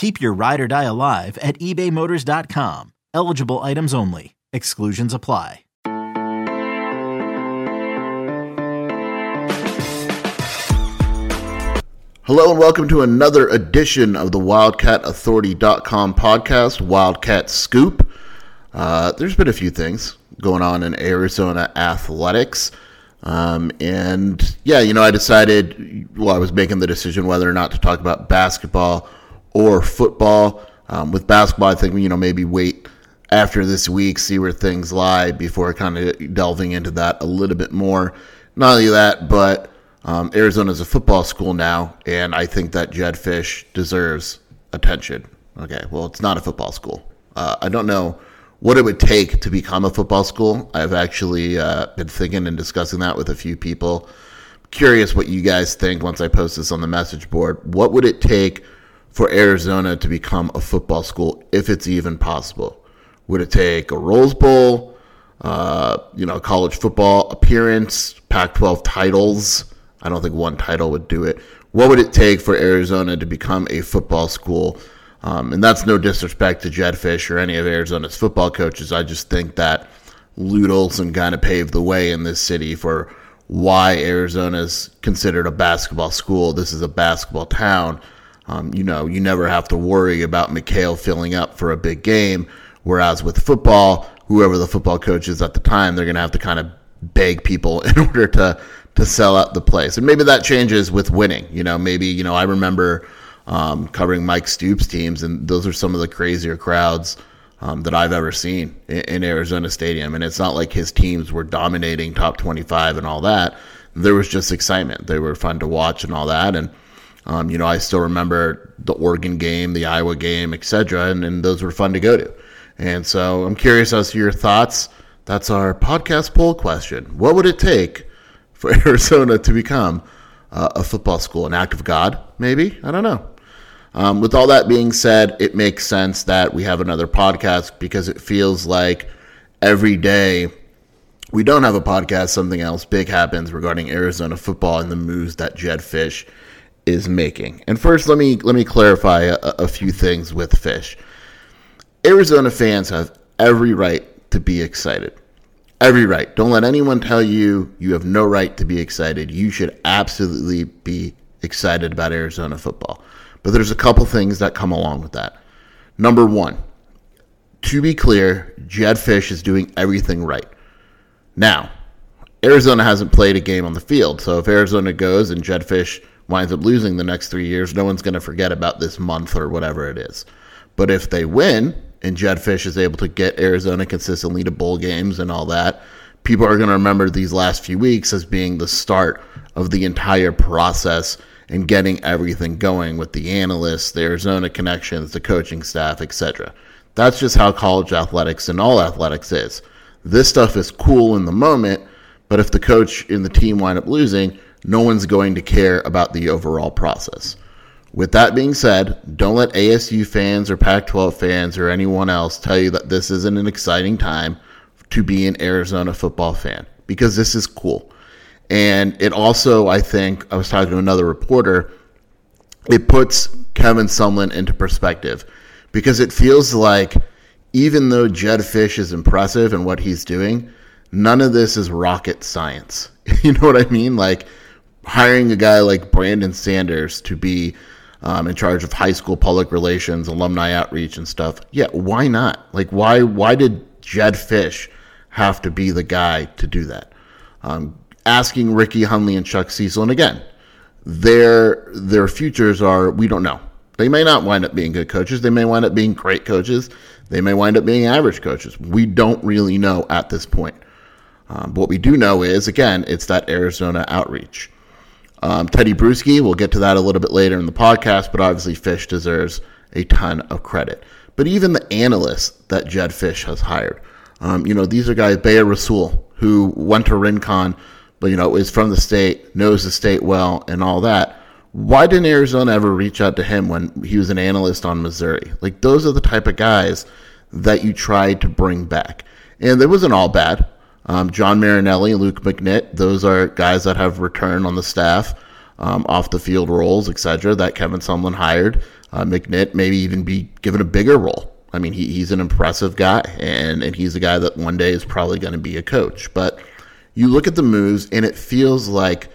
Keep your ride or die alive at ebaymotors.com. Eligible items only. Exclusions apply. Hello and welcome to another edition of the WildcatAuthority.com podcast, Wildcat Scoop. Uh, there's been a few things going on in Arizona athletics. Um, and yeah, you know, I decided while I was making the decision whether or not to talk about basketball or football. Um, with basketball, I think you know maybe wait after this week, see where things lie before kind of delving into that a little bit more. Not only that, but um, Arizona is a football school now, and I think that Jedd Fisch deserves attention. Okay, well, it's not a football school. Uh, I don't know what it would take to become a football school. I've actually uh, been thinking and discussing that with a few people. Curious what you guys think once I post this on the message board. What would it take? For Arizona to become a football school, if it's even possible? Would it take a Rose Bowl, uh, you know, college football appearance, Pac 12 titles? I don't think one title would do it. What would it take for Arizona to become a football school? Um, and that's no disrespect to Jedd Fisch or any of Arizona's football coaches. I just think that Lute Olson kind of paved the way in this city for why Arizona is considered a basketball school. This is a basketball town. Um, you know, you never have to worry about McKale filling up for a big game. Whereas with football, whoever the football coach is at the time, they're going to have to kind of beg people in order to to sell out the place. And maybe that changes with winning. You know, maybe you know I remember um, covering Mike Stoops teams, and those are some of the crazier crowds um, that I've ever seen in, in Arizona Stadium. And it's not like his teams were dominating top twenty five and all that. There was just excitement. They were fun to watch and all that, and um, you know, I still remember the Oregon game, the Iowa game, etc., and, and those were fun to go to. And so I'm curious as to your thoughts. That's our podcast poll question. What would it take for Arizona to become uh, a football school? An act of God, maybe? I don't know. Um, with all that being said, it makes sense that we have another podcast because it feels like every day we don't have a podcast, something else big happens regarding Arizona football and the moves that Jedd Fisch is making. And first, let me let me clarify a, a few things with Fisch. Arizona fans have every right to be excited. Every right. Don't let anyone tell you you have no right to be excited. You should absolutely be excited about Arizona football. But there's a couple things that come along with that. Number one, to be clear, Jedd Fisch is doing everything right. Now, Arizona hasn't played a game on the field, so if Arizona goes and Jedd Fisch winds up losing the next three years, no one's going to forget about this month or whatever it is. But if they win and Jedd Fisch is able to get Arizona consistently to bowl games and all that, people are going to remember these last few weeks as being the start of the entire process and getting everything going with the analysts, the Arizona connections, the coaching staff, etc. That's just how college athletics and all athletics is. This stuff is cool in the moment, but if the coach and the team wind up losing, no one's going to care about the overall process. With that being said, don't let ASU fans or Pac 12 fans or anyone else tell you that this isn't an exciting time to be an Arizona football fan because this is cool. And it also, I think, I was talking to another reporter, it puts Kevin Sumlin into perspective because it feels like even though Jedd Fisch is impressive and what he's doing, none of this is rocket science. you know what I mean? Like, hiring a guy like Brandon Sanders to be um, in charge of high school public relations, alumni outreach, and stuff. Yeah, why not? Like, why why did Jedd Fisch have to be the guy to do that? um, asking Ricky Hunley and Chuck Cecil, and again, their their futures are we don't know. They may not wind up being good coaches. They may wind up being great coaches. They may wind up being average coaches. We don't really know at this point. Um, but what we do know is, again, it's that Arizona outreach. Um, Tedy Bruschi, we'll get to that a little bit later in the podcast, but obviously Fisch deserves a ton of credit. But even the analysts that Jedd Fisch has hired, um, you know, these are guys, Be'er Rasul, who went to Rincon, but, you know, is from the state, knows the state well, and all that. Why didn't Arizona ever reach out to him when he was an analyst on Missouri? Like, those are the type of guys that you try to bring back. And it wasn't all bad. Um, John Marinelli, Luke McNitt, those are guys that have returned on the staff, um, off the field roles, etc. That Kevin Sumlin hired. Uh, McNitt maybe even be given a bigger role. I mean, he, he's an impressive guy, and, and he's a guy that one day is probably going to be a coach. But you look at the moves, and it feels like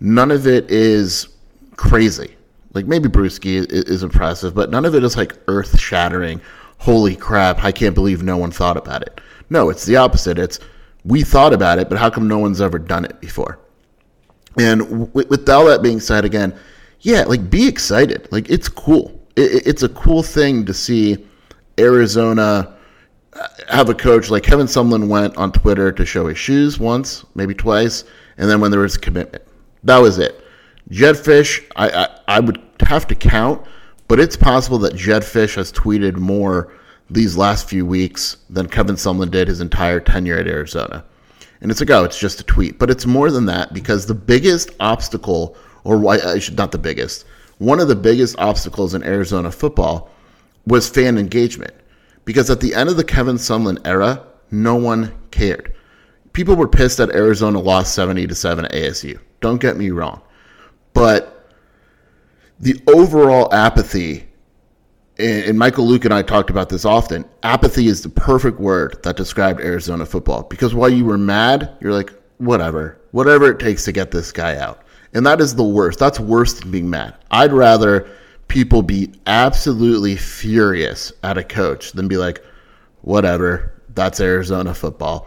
none of it is crazy. Like maybe Bruschi is, is impressive, but none of it is like earth shattering. Holy crap! I can't believe no one thought about it. No, it's the opposite. It's we thought about it, but how come no one's ever done it before? And with, with all that being said, again, yeah, like be excited. Like it's cool. It, it's a cool thing to see Arizona uh, have a coach like Kevin Sumlin went on Twitter to show his shoes once, maybe twice, and then when there was a commitment, that was it. Jedd Fisch, I, I, I would have to count, but it's possible that Jedd Fisch has tweeted more these last few weeks than Kevin Sumlin did his entire tenure at Arizona. And it's like, oh, it's just a tweet. But it's more than that because the biggest obstacle, or why I should not the biggest, one of the biggest obstacles in Arizona football was fan engagement. Because at the end of the Kevin Sumlin era, no one cared. People were pissed that Arizona lost 70 to 7 at ASU. Don't get me wrong. But the overall apathy and Michael Luke and I talked about this often. Apathy is the perfect word that described Arizona football because while you were mad, you're like, whatever, whatever it takes to get this guy out. And that is the worst. That's worse than being mad. I'd rather people be absolutely furious at a coach than be like, whatever, that's Arizona football.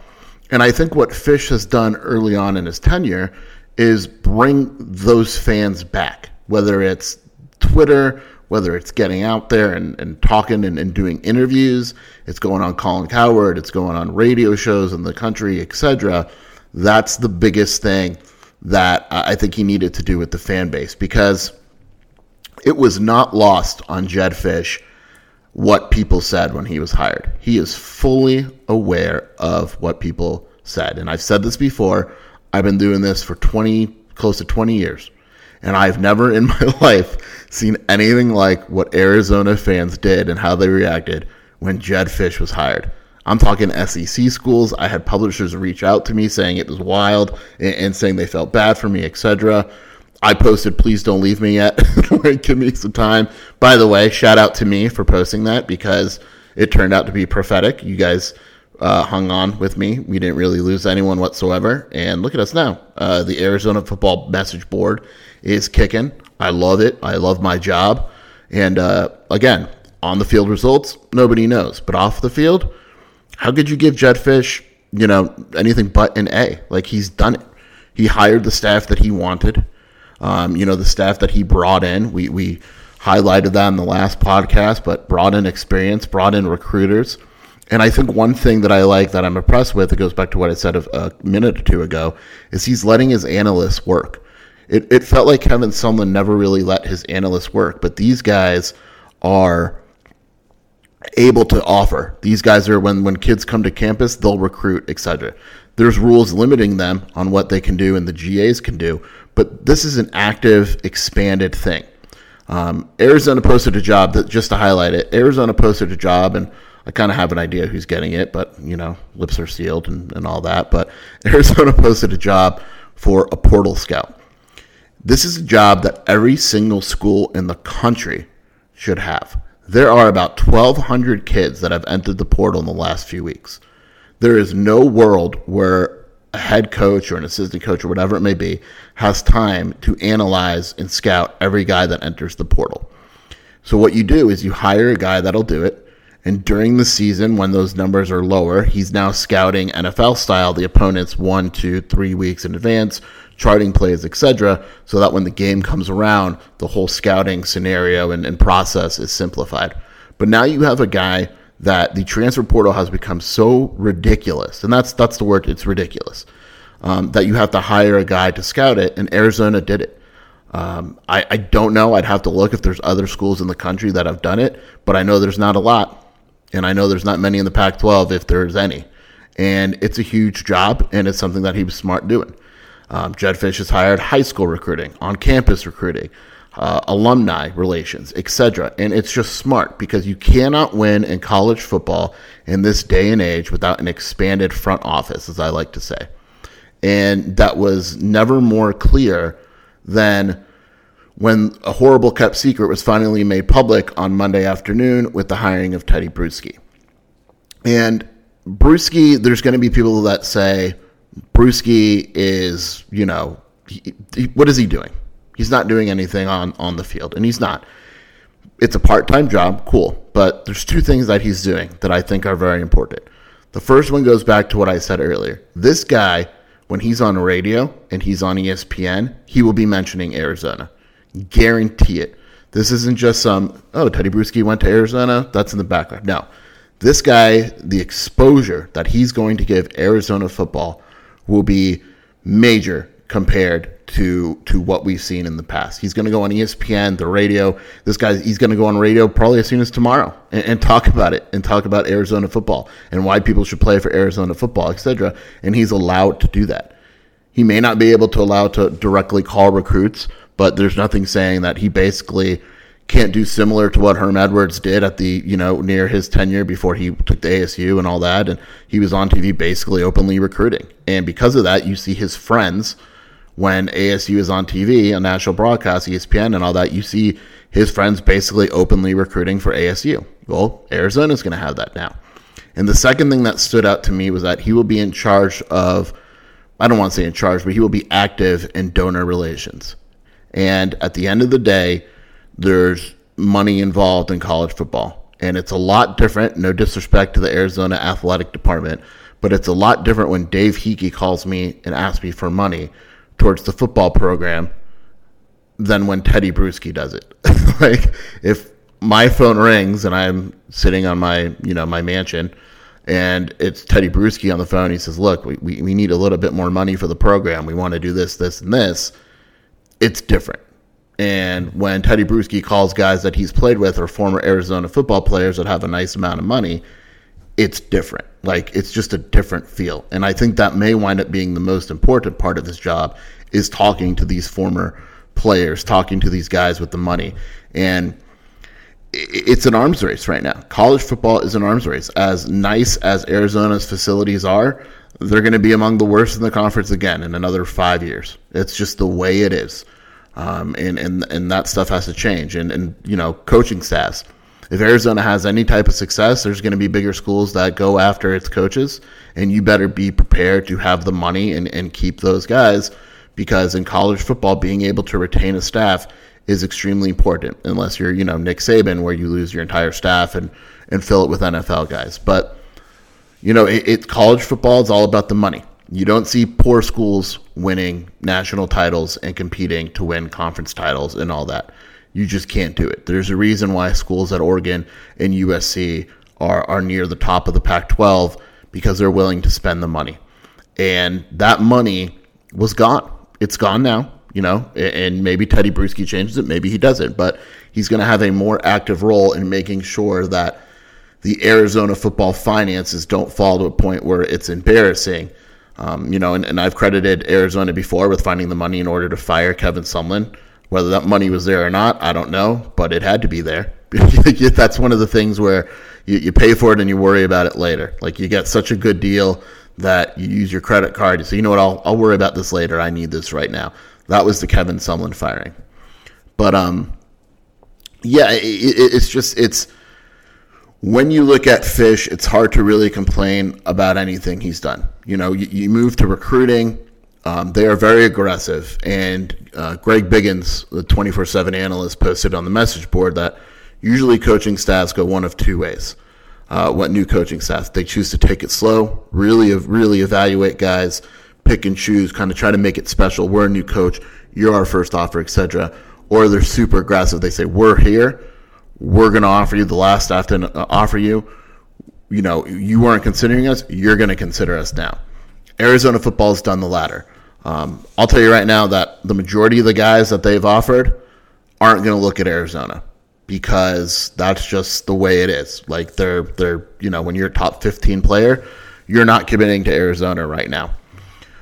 And I think what Fisch has done early on in his tenure is bring those fans back, whether it's Twitter, whether it's getting out there and, and talking and, and doing interviews, it's going on Colin Cowherd, it's going on radio shows in the country, etc. That's the biggest thing that I think he needed to do with the fan base because it was not lost on Jedd Fisch what people said when he was hired. He is fully aware of what people said. And I've said this before. I've been doing this for 20, close to 20 years. And I've never in my life seen anything like what Arizona fans did and how they reacted when Jedd Fisch was hired. I'm talking SEC schools. I had publishers reach out to me saying it was wild and, and saying they felt bad for me, etc. I posted, please don't leave me yet. Give me some time. By the way, shout out to me for posting that because it turned out to be prophetic. You guys uh, hung on with me. We didn't really lose anyone whatsoever. And look at us now. Uh, the Arizona football message board is kicking. I love it. I love my job. And uh, again, on the field results, nobody knows. But off the field, how could you give Jedd Fisch, you know, anything but an A? Like he's done it. He hired the staff that he wanted. Um, you know, the staff that he brought in. We we highlighted that in the last podcast, but brought in experience, brought in recruiters. And I think one thing that I like that I'm impressed with, it goes back to what I said a minute or two ago, is he's letting his analysts work it, it felt like Kevin Sumlin never really let his analysts work, but these guys are able to offer. These guys are when when kids come to campus, they'll recruit, etc. There's rules limiting them on what they can do and the GAs can do, but this is an active, expanded thing. Um, Arizona posted a job that just to highlight it. Arizona posted a job, and I kind of have an idea who's getting it, but you know, lips are sealed and, and all that. But Arizona posted a job for a portal scout. This is a job that every single school in the country should have. There are about 1,200 kids that have entered the portal in the last few weeks. There is no world where a head coach or an assistant coach or whatever it may be has time to analyze and scout every guy that enters the portal. So, what you do is you hire a guy that'll do it, And during the season, when those numbers are lower, he's now scouting NFL style the opponents one, two, three weeks in advance, charting plays, etc., so that when the game comes around, the whole scouting scenario and, and process is simplified. But now you have a guy that the transfer portal has become so ridiculous, and that's that's the word. It's ridiculous um, that you have to hire a guy to scout it, and Arizona did it. Um, I, I don't know. I'd have to look if there's other schools in the country that have done it, but I know there's not a lot. And I know there's not many in the Pac 12 if there's any. And it's a huge job, and it's something that he was smart doing. Um, Jedd Fisch has hired high school recruiting, on campus recruiting, uh, alumni relations, etc. And it's just smart because you cannot win in college football in this day and age without an expanded front office, as I like to say. And that was never more clear than when a horrible kept secret was finally made public on Monday afternoon with the hiring of Tedy Bruschi. And Bruschi, there's going to be people that say Bruschi is, you know, he, he, what is he doing? He's not doing anything on, on the field, and he's not. It's a part time job, cool. But there's two things that he's doing that I think are very important. The first one goes back to what I said earlier. This guy, when he's on radio and he's on ESPN, he will be mentioning Arizona. Guarantee it. This isn't just some, oh, Tedy Bruschi went to Arizona. That's in the background. No. This guy, the exposure that he's going to give Arizona football will be major compared to to what we've seen in the past. He's going to go on ESPN, the radio. This guy, he's going to go on radio probably as soon as tomorrow and, and, talk about it and talk about Arizona football and why people should play for Arizona football, etc. And he's allowed to do that. He may not be able to allow to directly call recruits, but there's nothing saying that he basically can't do similar to what Herm Edwards did at the, you know, near his tenure before he took the ASU and all that. And he was on TV basically openly recruiting. And because of that, you see his friends when ASU is on TV, on national broadcast, ESPN and all that, you see his friends basically openly recruiting for ASU. Well, Arizona's going to have that now. And the second thing that stood out to me was that he will be in charge of, I don't want to say in charge, but he will be active in donor relations. And at the end of the day, there's money involved in college football. And it's a lot different, no disrespect to the Arizona athletic department, but it's a lot different when Dave Heeke calls me and asks me for money towards the football program than when Tedy Bruschi does it. like if my phone rings and I'm sitting on my, you know, my mansion and it's Tedy Bruschi on the phone, he says, look, we, we, we need a little bit more money for the program. We want to do this, this, and this it's different. And when Tedy Bruschi calls guys that he's played with or former Arizona football players that have a nice amount of money, it's different. Like it's just a different feel. And I think that may wind up being the most important part of this job is talking to these former players, talking to these guys with the money. And it's an arms race right now. College football is an arms race. As nice as Arizona's facilities are, they're going to be among the worst in the conference again in another five years. It's just the way it is. Um, and, and, and that stuff has to change. And, and, you know, coaching staffs. If Arizona has any type of success, there's going to be bigger schools that go after its coaches. And you better be prepared to have the money and, and keep those guys because in college football, being able to retain a staff is extremely important unless you're, you know, Nick Saban, where you lose your entire staff and, and fill it with NFL guys. But, you know, it, it college football is all about the money. You don't see poor schools winning national titles and competing to win conference titles and all that. You just can't do it. There's a reason why schools at Oregon and USC are, are near the top of the Pac 12 because they're willing to spend the money. And that money was gone. It's gone now, you know, and maybe Tedy Bruschi changes it, maybe he doesn't, but he's going to have a more active role in making sure that the Arizona football finances don't fall to a point where it's embarrassing um, you know, and, and I've credited Arizona before with finding the money in order to fire Kevin Sumlin. Whether that money was there or not, I don't know, but it had to be there. That's one of the things where you, you pay for it and you worry about it later. Like you get such a good deal that you use your credit card. Say, you know what, I'll, I'll worry about this later. I need this right now. That was the Kevin Sumlin firing. But um, yeah, it, it, it's just it's when you look at Fisch, it's hard to really complain about anything he's done. You know, you, you move to recruiting. Um, they are very aggressive. And uh, Greg Biggins, the 24 7 analyst, posted on the message board that usually coaching staffs go one of two ways. uh, what new coaching staff they choose to take it slow, really, really evaluate guys, pick and choose, kind of try to make it special. We're a new coach, you're our first offer, etc. Or they're super aggressive. They say we're here, we're going to offer you the last staff to uh, offer you. You know, you weren't considering us, you're going to consider us now. Arizona football has done the latter. Um, I'll tell you right now that the majority of the guys that they've offered aren't going to look at Arizona because that's just the way it is. Like they're they're you know when you're a top 15 player, you're not committing to Arizona right now.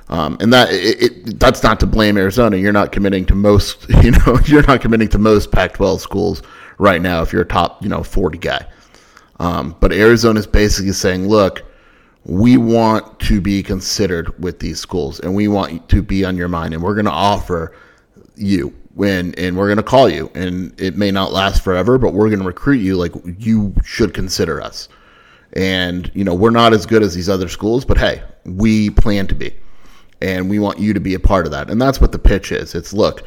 Um, and that it, it, that's not to blame Arizona. You're not committing to most, you know, you're not committing to most Pac-12 schools right now if you're a top, you know, 40 guy. Um, but Arizona is basically saying, look, we want to be considered with these schools, and we want to be on your mind, and we're going to offer you when and we're going to call you and it may not last forever but we're going to recruit you like you should consider us. And you know we're not as good as these other schools but hey we plan to be and we want you to be a part of that. And that's what the pitch is. It's look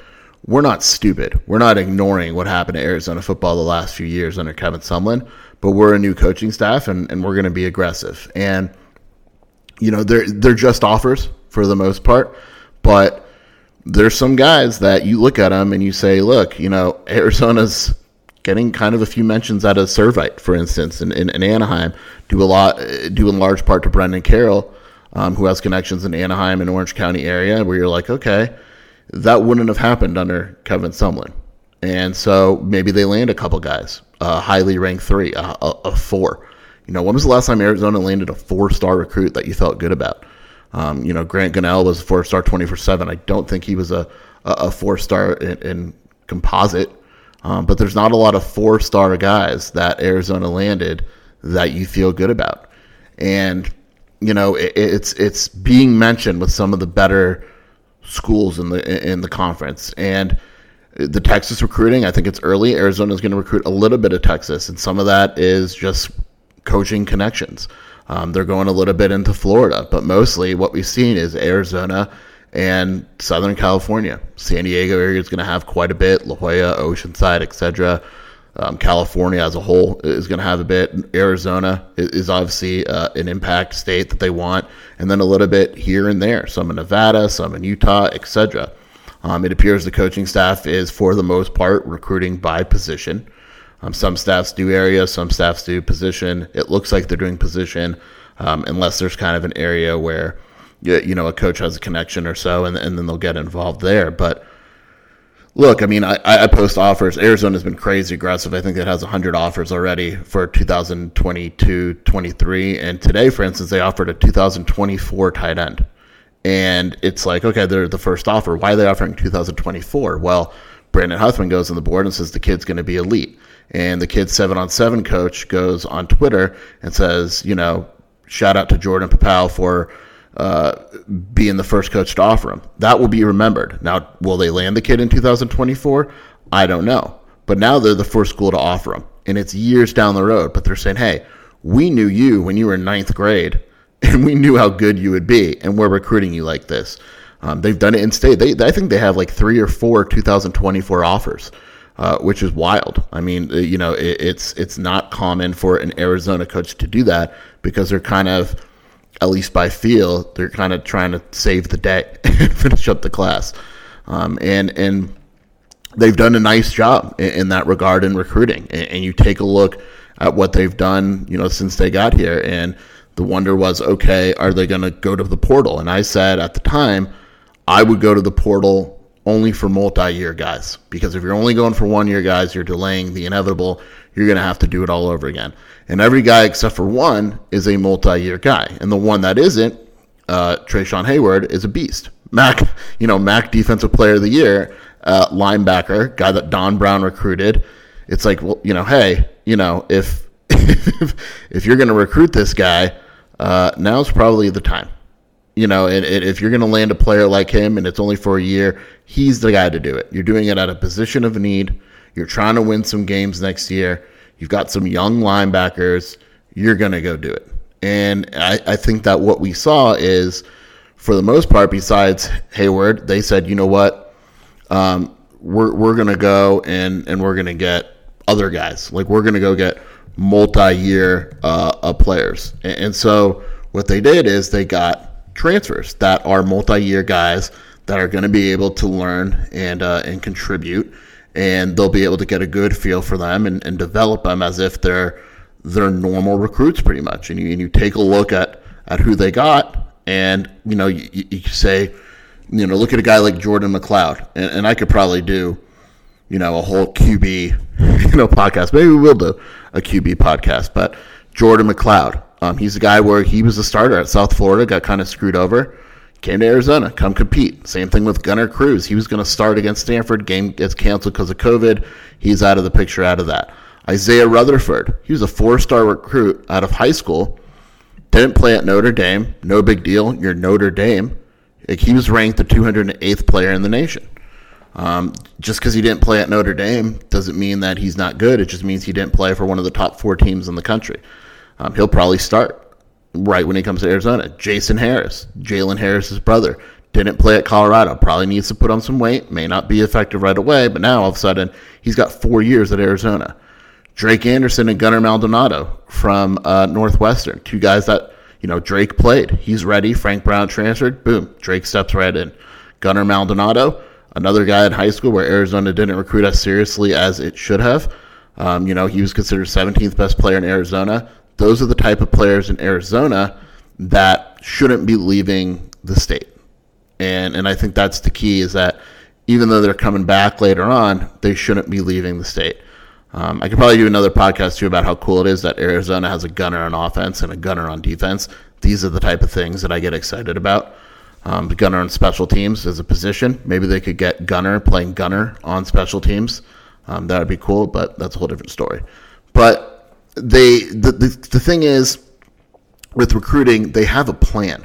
we're not stupid. We're not ignoring what happened to arizona football the last few years under kevin sumlin but we're a new coaching staff and, and we're going to be aggressive. And you know they're they're just offers for the most part but there's some guys that you look at them and you say, look, you know, Arizona's getting kind of a few mentions out of Servite, for instance, in, in, in Anaheim, due a lot, due in large part to Brennan Carroll, um, who has connections in Anaheim and Orange County area, where you're like, okay, that wouldn't have happened under Kevin Sumlin. And so maybe they land a couple guys, a highly ranked three, a, a, a four. You know, when was the last time Arizona landed a four star recruit that you felt good about? Um, you know, Grant Gunnell was a four star 24 7. I don't think he was a, a four star in, in, composite, um, but there's not a lot of four star guys that Arizona landed that you feel good about. And, you know, it, it's, it's being mentioned with some of the better schools in the, in the conference. And, the Texas recruiting, I think it's early. Arizona is going to recruit a little bit of Texas, and some of that is just coaching connections. Um, they're going a little bit into Florida, but mostly what we've seen is Arizona and Southern California. San Diego area is going to have quite a bit. La Jolla, Oceanside, etc. Um, California as a whole is going to have a bit. Arizona is, obviously uh, an impact state that they want, and then a little bit here and there. Some in Nevada, some in Utah, etc. Um, it appears the coaching staff is, for the most part, recruiting by position. Um, some staffs do area, some staffs do position. It looks like they're doing position, um, unless there's kind of an area where you know a coach has a connection or so, and, and then they'll get involved there. But look, I mean, I, I post offers. Arizona's been crazy aggressive. I think it has 100 offers already for 2022 23. And today, for instance, they offered a 2024 tight end. And it's like, okay, they're the first offer. Why are they offering 2024? Well, Brandon Huffman goes on the board and says the kid's going to be elite. And the kid's seven on seven coach goes on Twitter and says, you know, shout out to Jordan Paopao for uh, being the first coach to offer him. That will be remembered. Now, will they land the kid in 2024? I don't know. But now they're the first school to offer him. And it's years down the road. But they're saying, hey, we knew you when you were in ninth grade, and we knew how good you would be, and we're recruiting you like this. Um, they've done it in state. They, I think they have like three or four 2024 offers uh, which is wild. I mean, you know, it, it's it's not common for an Arizona coach to do that because they're kind of, at least by feel, they're kind of trying to save the day and finish up the class, um, and and they've done a nice job in, in that regard in recruiting. And, and you take a look at what they've done, you know, since they got here, and the wonder was, okay, are they going to go to the portal? And I said at the time, I would go to the portal only for multi-year guys because if you're only going for one year guys you're delaying the inevitable you're going to have to do it all over again. And every guy except for one is a multi-year guy. And the one that isn't uh, Treshaun Hayward is a beast. Mac you know Mac defensive player of the year uh, linebacker guy that Don Brown recruited. It's like well you know hey you know if if, if you're going to recruit this guy uh, now's probably the time. You know, and, and if you're going to land a player like him and it's only for a year, he's the guy to do it. You're doing it at a position of need. You're trying to win some games next year. You've got some young linebackers. You're going to go do it. And I, I think that what we saw is, for the most part, besides Hayward, they said, you know what, um, we're, we're going to go and, and we're going to get other guys. Like, we're going to go get multi-year uh, uh, players. And, and so what they did is they got transfers that are multi-year guys that are going to be able to learn and uh, and contribute, and they'll be able to get a good feel for them and, and develop them as if they're they're normal recruits pretty much. And you, and you take a look at at who they got, and you know you, you say, you know, look at a guy like Jordan McCloud. and, and I could probably do, you know, a whole QB, you know, podcast. Maybe we will do a QB podcast, but Jordan McCloud, um, he's a guy where he was a starter at South Florida, got kind of screwed over came to Arizona, come compete. Same thing with Gunner Cruz. He was going to start against Stanford. Game gets canceled because of COVID. He's out of the picture out of that. Isaiah Rutherford, he was a four star recruit out of high school. Didn't play at Notre Dame. No big deal. You're Notre Dame. Like, he was ranked the 208th player in the nation. Um, just because he didn't play at Notre Dame doesn't mean that he's not good. It just means he didn't play for one of the top four teams in the country. Um, he'll probably start right when he comes to Arizona. Jason Harris, Jalen Harris's brother, didn't play at Colorado. Probably needs to put on some weight. May not be effective right away, but now all of a sudden he's got four years at Arizona. Drake Anderson and Gunner Maldonado from uh, Northwestern, two guys that you know Drake played. He's ready. Frank Brown transferred. Boom, Drake steps right in. Gunner Maldonado, another guy in high school where Arizona didn't recruit as seriously as it should have. Um, you know, he was considered 17th best player in Arizona those are the type of players in Arizona that shouldn't be leaving the state. And and I think that's the key is that even though they're coming back later on, they shouldn't be leaving the state. Um, I could probably do another podcast too about how cool it is that Arizona has a gunner on offense and a gunner on defense. These are the type of things that I get excited about. Um, the gunner on special teams as a position. Maybe they could get gunner playing gunner on special teams. Um, that would be cool, but that's a whole different story. But they the, the, the thing is with recruiting they have a plan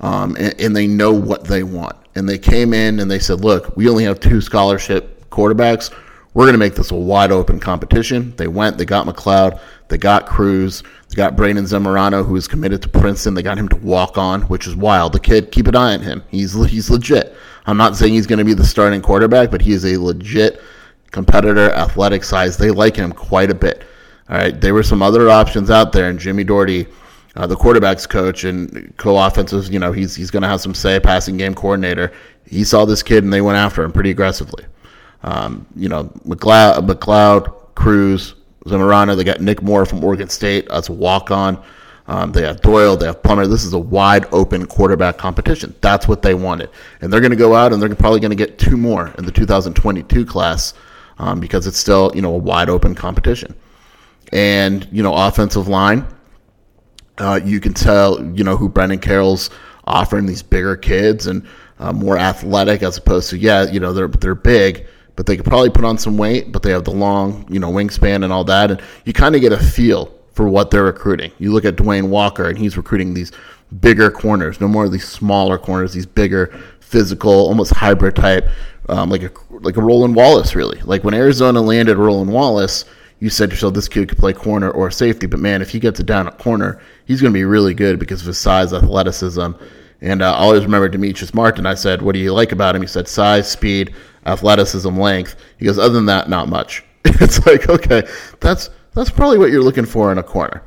um, and, and, they know what they want. And they came in and they said look we only have two scholarship quarterbacks. We're going to make this a wide open competition. They went they got McCloud, they got cruz they got brandon zamorano who is committed to princeton. They got him to walk on which is wild. The kid keep an eye on him. He's he's legit. I'm not saying he's going to be the starting quarterback but he is a legit competitor athletic size. They like him quite a bit all right, there were some other options out there, and Jimmie Dougherty, uh, the quarterbacks coach and co-offensive, you know, he's he's going to have some say, passing game coordinator. He saw this kid, and they went after him pretty aggressively. Um, you know, McLeod, McCloud, Cruz, Zamorano. They got Nick Moore from Oregon State. That's a walk-on. Um, they have Doyle. They have Plummer. This is a wide open quarterback competition. That's what they wanted, and they're going to go out and they're probably going to get two more in the 2022 class um, because it's still you know a wide open competition and you know offensive line. Uh, you can tell you know who Brennan Carroll's offering these bigger kids and uh, more athletic as opposed to yeah you know they're they're big but they could probably put on some weight but they have the long you know wingspan and all that and you kind of get a feel for what they're recruiting. You look at Dwayne Walker and he's recruiting these bigger corners, no more of these smaller corners, these bigger physical, almost hybrid type, um, like a like a Roland Wallace really. Like when Arizona landed Roland Wallace you said to yourself, this kid could play corner or safety. But man, if he gets it down at corner, he's going to be really good because of his size, athleticism. And uh, I always remember Demetrice Martin. I said, what do you like about him? He said, size, speed, athleticism, length. He goes, other than that, not much. it's like, okay, that's that's probably what you're looking for in a corner.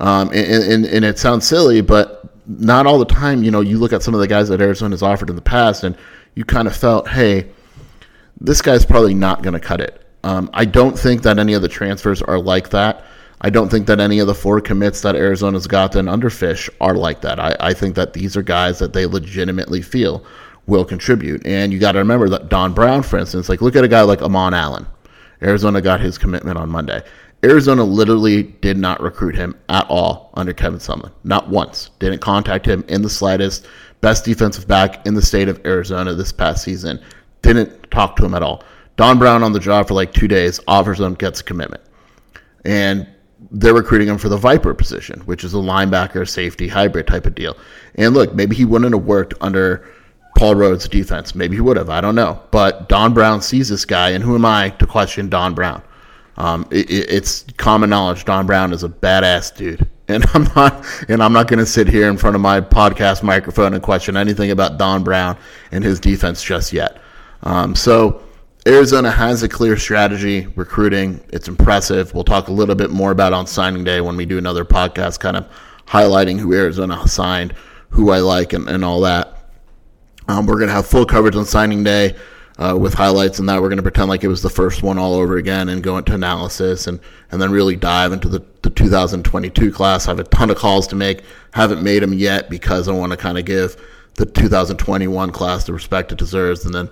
Um, and, and, and it sounds silly, but not all the time. You know, you look at some of the guys that Arizona has offered in the past, and you kind of felt, hey, this guy's probably not going to cut it. Um, I don't think that any of the transfers are like that. I don't think that any of the four commits that Arizona's gotten under Fisch are like that. I, I think that these are guys that they legitimately feel will contribute. And you got to remember that Don Brown, for instance, like look at a guy like Amon Allen. Arizona got his commitment on Monday. Arizona literally did not recruit him at all under Kevin Sumlin. Not once. Didn't contact him in the slightest. Best defensive back in the state of Arizona this past season. Didn't talk to him at all. Don Brown on the job for like two days, offers him, gets a commitment. And they're recruiting him for the Viper position, which is a linebacker, safety, hybrid type of deal. And look, maybe he wouldn't have worked under Paul Rhoads' defense. Maybe he would have. I don't know. But Don Brown sees this guy, and who am I to question Don Brown? Um, it, it's common knowledge Don Brown is a badass dude, and I'm not and I'm not going to sit here in front of my podcast microphone and question anything about Don Brown and his defense just yet. Um, so Arizona has a clear strategy recruiting. It's impressive. We'll talk a little bit more about on signing day when we do another podcast, kind of highlighting who Arizona signed, who I like, and, and all that. Um, we're going to have full coverage on signing day uh, with highlights and that. We're going to pretend like it was the first one all over again and go into analysis and, and then really dive into the, the 2022 class. I have a ton of calls to make. Haven't made them yet because I want to kind of give the 2021 class the respect it deserves and then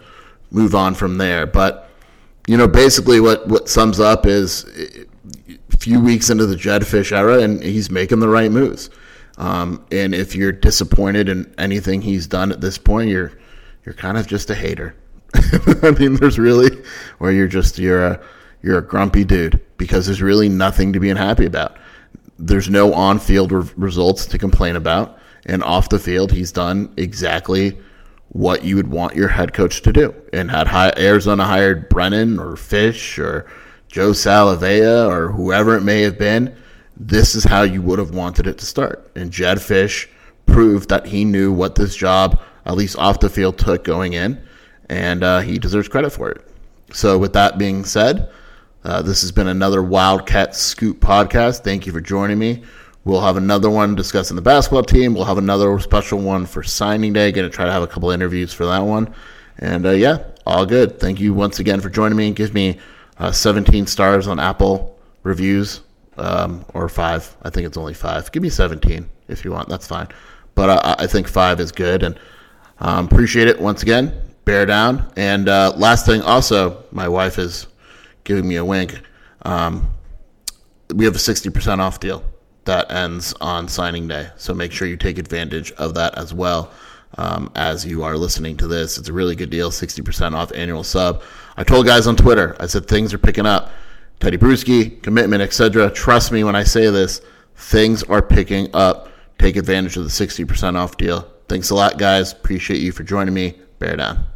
move on from there. But, you know, basically what, what sums up is a few weeks into the Jedd Fisch era and he's making the right moves. Um, and if you're disappointed in anything he's done at this point, you're you're kind of just a hater. I mean, there's really, or you're just you're a you're a grumpy dude because there's really nothing to be unhappy about. There's no on-field re- results to complain about, and off the field, he's done exactly what you would want your head coach to do. And had high, Arizona hired Brennan or Fisch or Joe Salavea or whoever it may have been, this is how you would have wanted it to start. And Jedd Fisch proved that he knew what this job, at least off the field, took going in, and uh, he deserves credit for it. So, with that being said, uh, this has been another Wildcat Scoop podcast. Thank you for joining me. We'll have another one discussing the basketball team. We'll have another special one for signing day. Going to try to have a couple interviews for that one. And uh, yeah, all good. Thank you once again for joining me. Give me uh, 17 stars on Apple reviews um, or five. I think it's only five. Give me 17 if you want. That's fine. But I, I think five is good. And um, appreciate it once again. Bear down. And uh, last thing, also, my wife is giving me a wink. Um, we have a 60% off deal that ends on signing day. So make sure you take advantage of that as well um, as you are listening to this. It's a really good deal, 60% off annual sub. I told guys on Twitter, I said things are picking up. Tedy Bruschi, commitment, etc. Trust me when I say this, things are picking up. Take advantage of the 60% off deal. Thanks a lot, guys. Appreciate you for joining me. Bear down.